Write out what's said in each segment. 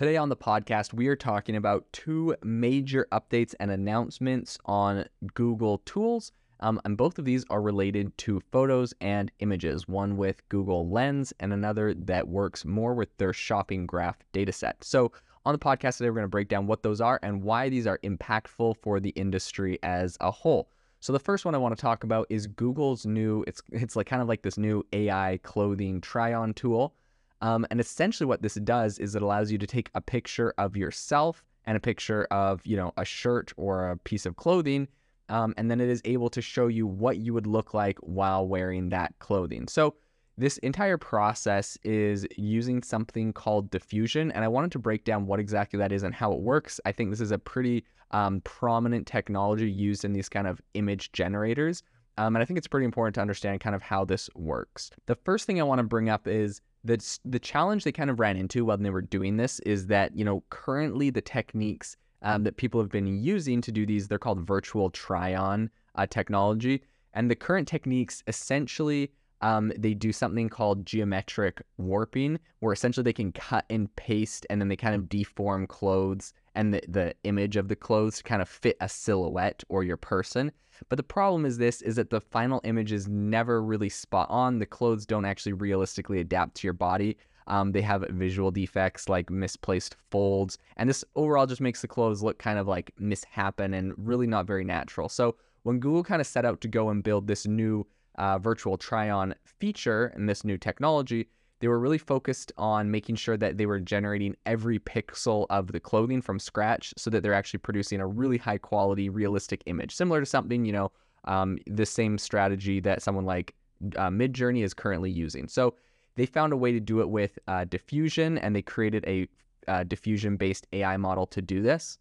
Today on the podcast, we are talking about two major updates and announcements on Google Tools. Um, and both of these are related to photos and images, one with Google Lens and another that works more with their shopping graph dataset. So, on the podcast today, we're going to break down what those are and why these are impactful for the industry as a whole. So the first one I want to talk about is Google's new it's it's like kind of like this new AI clothing try-on tool. Um, and essentially what this does is it allows you to take a picture of yourself and a picture of, you know, a shirt or a piece of clothing um, and then it is able to show you what you would look like while wearing that clothing. So this entire process is using something called diffusion, and I wanted to break down what exactly that is and how it works. I think this is a pretty um, prominent technology used in these kind of image generators. Um, and I think it's pretty important to understand kind of how this works. The first thing I want to bring up is that the challenge they kind of ran into when they were doing this is that, you know, currently the techniques um, that people have been using to do these. They're called virtual try-on uh, technology, and the current techniques essentially um, they do something called geometric warping, where essentially they can cut and paste, and then they kind of deform clothes and the, the image of the clothes to kind of fit a silhouette or your person. But the problem is this is that the final image is never really spot on. The clothes don't actually realistically adapt to your body. Um, they have visual defects like misplaced folds, and this overall just makes the clothes look kind of like mishappen and really not very natural. So when Google kind of set out to go and build this new uh, virtual try-on feature and this new technology, they were really focused on making sure that they were generating every pixel of the clothing from scratch so that they're actually producing a really high quality, realistic image, similar to something, you know, um, the same strategy that someone like uh, Midjourney is currently using. So they found a way to do it with uh, diffusion and they created a uh, diffusion based AI model to do this.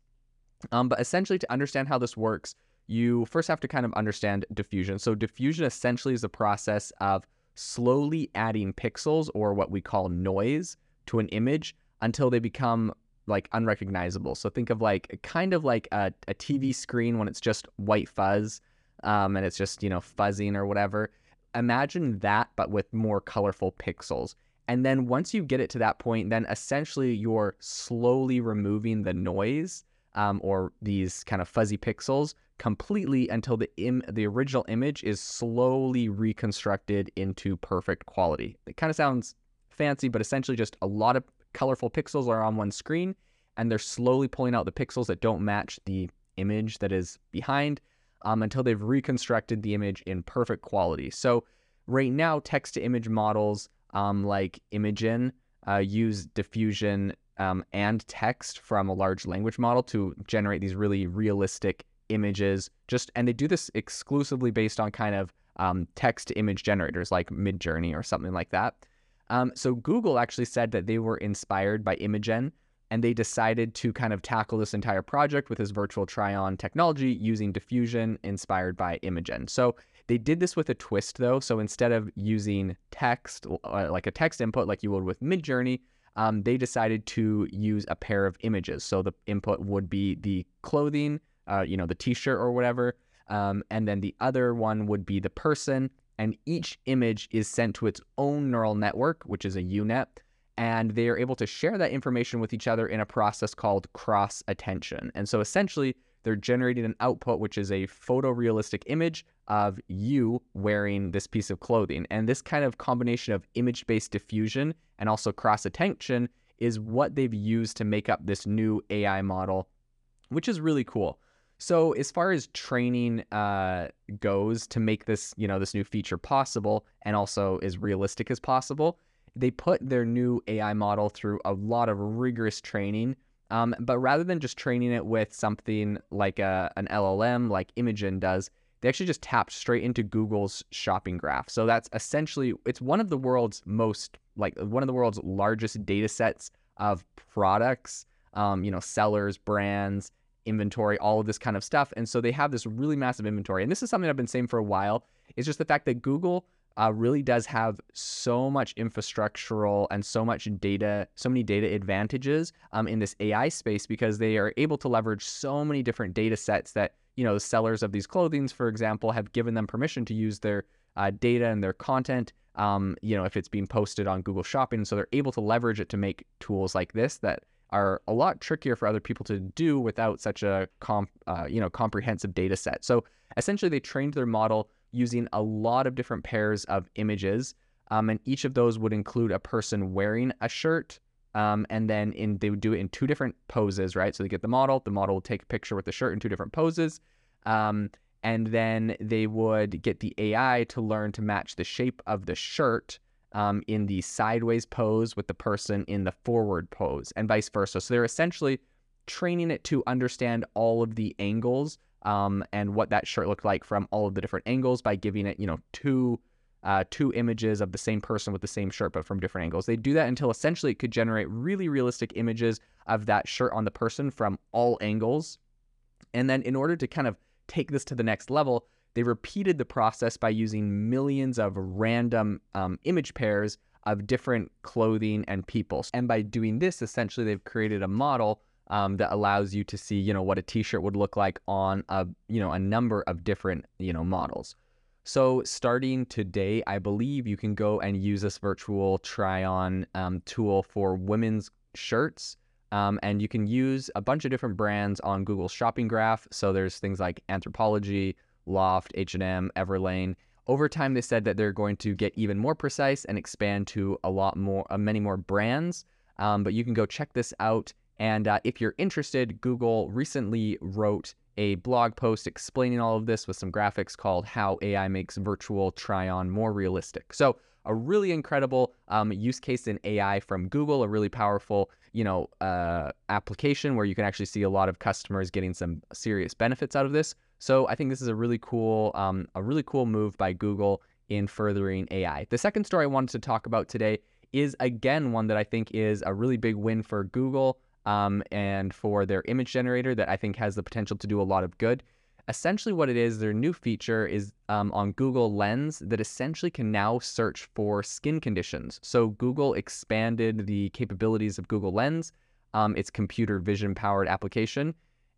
Um, but essentially, to understand how this works, you first have to kind of understand diffusion. So, diffusion essentially is a process of slowly adding pixels or what we call noise to an image until they become like unrecognizable. So, think of like kind of like a, a TV screen when it's just white fuzz um, and it's just, you know, fuzzing or whatever imagine that, but with more colorful pixels. And then once you get it to that point, then essentially you're slowly removing the noise um, or these kind of fuzzy pixels completely until the Im- the original image is slowly reconstructed into perfect quality. It kind of sounds fancy, but essentially just a lot of colorful pixels are on one screen, and they're slowly pulling out the pixels that don't match the image that is behind um, until they've reconstructed the image in perfect quality. So right now, text to image models um, like Imagen uh, use diffusion um, and text from a large language model to generate these really realistic images. Just and they do this exclusively based on kind of um, text image generators like Midjourney or something like that. Um, so Google actually said that they were inspired by Imagen and they decided to kind of tackle this entire project with this virtual try-on technology using diffusion inspired by Imagen. So they did this with a twist though. So instead of using text, uh, like a text input like you would with Midjourney, um, they decided to use a pair of images. So the input would be the clothing, uh, you know, the t-shirt or whatever. Um, and then the other one would be the person. And each image is sent to its own neural network, which is a UNet and they are able to share that information with each other in a process called cross attention. And so essentially, they're generating an output which is a photorealistic image of you wearing this piece of clothing. And this kind of combination of image based diffusion and also cross attention is what they've used to make up this new AI model, which is really cool. So as far as training uh, goes to make this, you know, this new feature possible and also as realistic as possible, they put their new AI model through a lot of rigorous training. Um, but rather than just training it with something like a, an LLM like Imagen does, they actually just tapped straight into Google's shopping graph. So that's essentially it's one of the world's most like one of the world's largest data sets of products, um, you know, sellers, brands, inventory, all of this kind of stuff. And so they have this really massive inventory. And this is something I've been saying for a while. It's just the fact that Google uh, really does have so much infrastructural and so much data, so many data advantages um, in this AI space because they are able to leverage so many different data sets that, you know, the sellers of these clothings, for example, have given them permission to use their uh, data and their content, um, you know, if it's being posted on Google Shopping. So they're able to leverage it to make tools like this that are a lot trickier for other people to do without such a comp, uh, you know comprehensive data set. So essentially, they trained their model using a lot of different pairs of images, um, and each of those would include a person wearing a shirt. Um, and then in they would do it in two different poses, right? So they get the model, the model will take a picture with the shirt in two different poses. Um, and then they would get the AI to learn to match the shape of the shirt um, in the sideways pose with the person in the forward pose, and vice versa. So they're essentially training it to understand all of the angles um, and what that shirt looked like from all of the different angles by giving it, you know, two uh, two images of the same person with the same shirt but from different angles. They do that until essentially it could generate really realistic images of that shirt on the person from all angles. And then in order to kind of take this to the next level, they repeated the process by using millions of random um, image pairs of different clothing and people. And by doing this, essentially, they've created a model um, that allows you to see, you know, what a T-shirt would look like on a, you know, a number of different, you know, models. So starting today, I believe you can go and use this virtual try-on um, tool for women's shirts. Um, and you can use a bunch of different brands on Google's shopping graph. So there's things like Anthropologie, Loft, H&M, Everlane. Over time, they said that they're going to get even more precise and expand to a lot more, uh, many more brands. Um, but you can go check this out. And uh, if you're interested, Google recently wrote a blog post explaining all of this with some graphics called How AI Makes Virtual Try On More Realistic. So, a really incredible um, use case in AI from Google, a really powerful, you know, uh, application where you can actually see a lot of customers getting some serious benefits out of this. So I think this is a really cool, um, a really cool move by Google in furthering AI. The second story I wanted to talk about today is again one that I think is a really big win for Google um, and for their image generator that I think has the potential to do a lot of good. Essentially, what it is, their new feature is um, on Google Lens that essentially can now search for skin conditions. So Google expanded the capabilities of Google Lens, um, its computer vision powered application,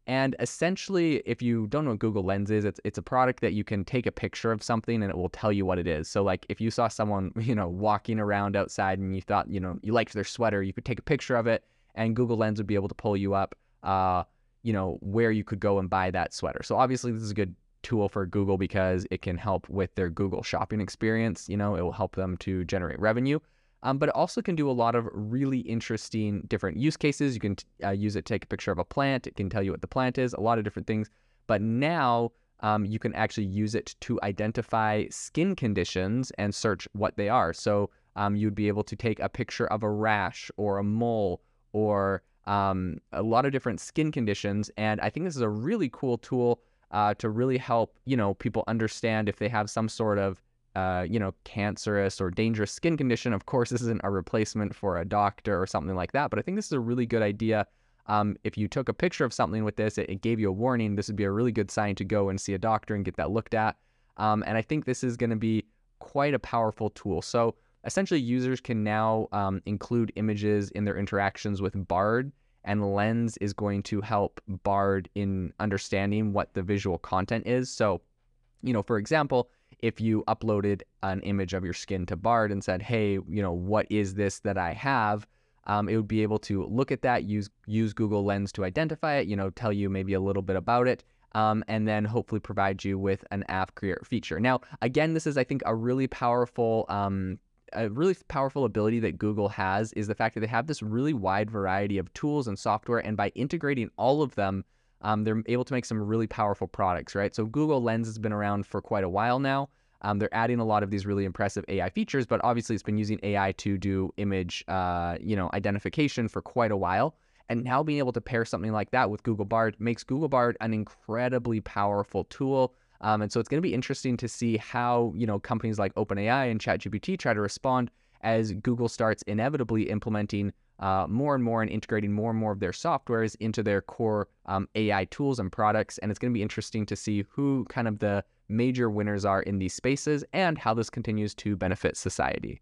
and essentially, if you don't know what Google Lens is, it's it's a product that you can take a picture of something and it will tell you what it is. So like if you saw someone, you know, walking around outside and you thought, you know, you liked their sweater, you could take a picture of it and Google Lens would be able to pull you up uh, you know, where you could go and buy that sweater. So obviously this is a good tool for Google because it can help with their Google shopping experience, you know, it will help them to generate revenue. Um, but it also can do a lot of really interesting different use cases. You can uh, use it to take a picture of a plant. It can tell you what the plant is, a lot of different things. But now um, you can actually use it to identify skin conditions and search what they are. So um, you'd be able to take a picture of a rash or a mole or um, a lot of different skin conditions. And I think this is a really cool tool uh, to really help you know people understand if they have some sort of uh, you know, cancerous or dangerous skin condition. Of course, this isn't a replacement for a doctor or something like that, but I think this is a really good idea. Um, if you took a picture of something with this, it, it, gave you a warning. This would be a really good sign to go and see a doctor and get that looked at. Um, and I think this is going to be quite a powerful tool. So essentially, users can now um, include images in their interactions with Bard, and Lens is going to help Bard in understanding what the visual content is. So, you know, for example, if you uploaded an image of your skin to Bard and said, "Hey, you know, what is this that I have?" Um, it would be able to look at that, use use Google Lens to identify it, you know, tell you maybe a little bit about it, um, and then hopefully provide you with an app creator feature. Now, again, this is I think a really powerful. Um, a really powerful ability that Google has is the fact that they have this really wide variety of tools and software, and by integrating all of them, um, they're able to make some really powerful products, right? So Google Lens has been around for quite a while now. Um, they're adding a lot of these really impressive AI features, but obviously it's been using AI to do image, uh, you know, identification for quite a while. And now being able to pair something like that with Google Bard makes Google Bard an incredibly powerful tool. Um, and so it's going to be interesting to see how you know companies like OpenAI and ChatGPT try to respond as Google starts inevitably implementing uh, more and more and integrating more and more of their softwares into their core um, AI tools and products. And it's going to be interesting to see who kind of the major winners are in these spaces and how this continues to benefit society.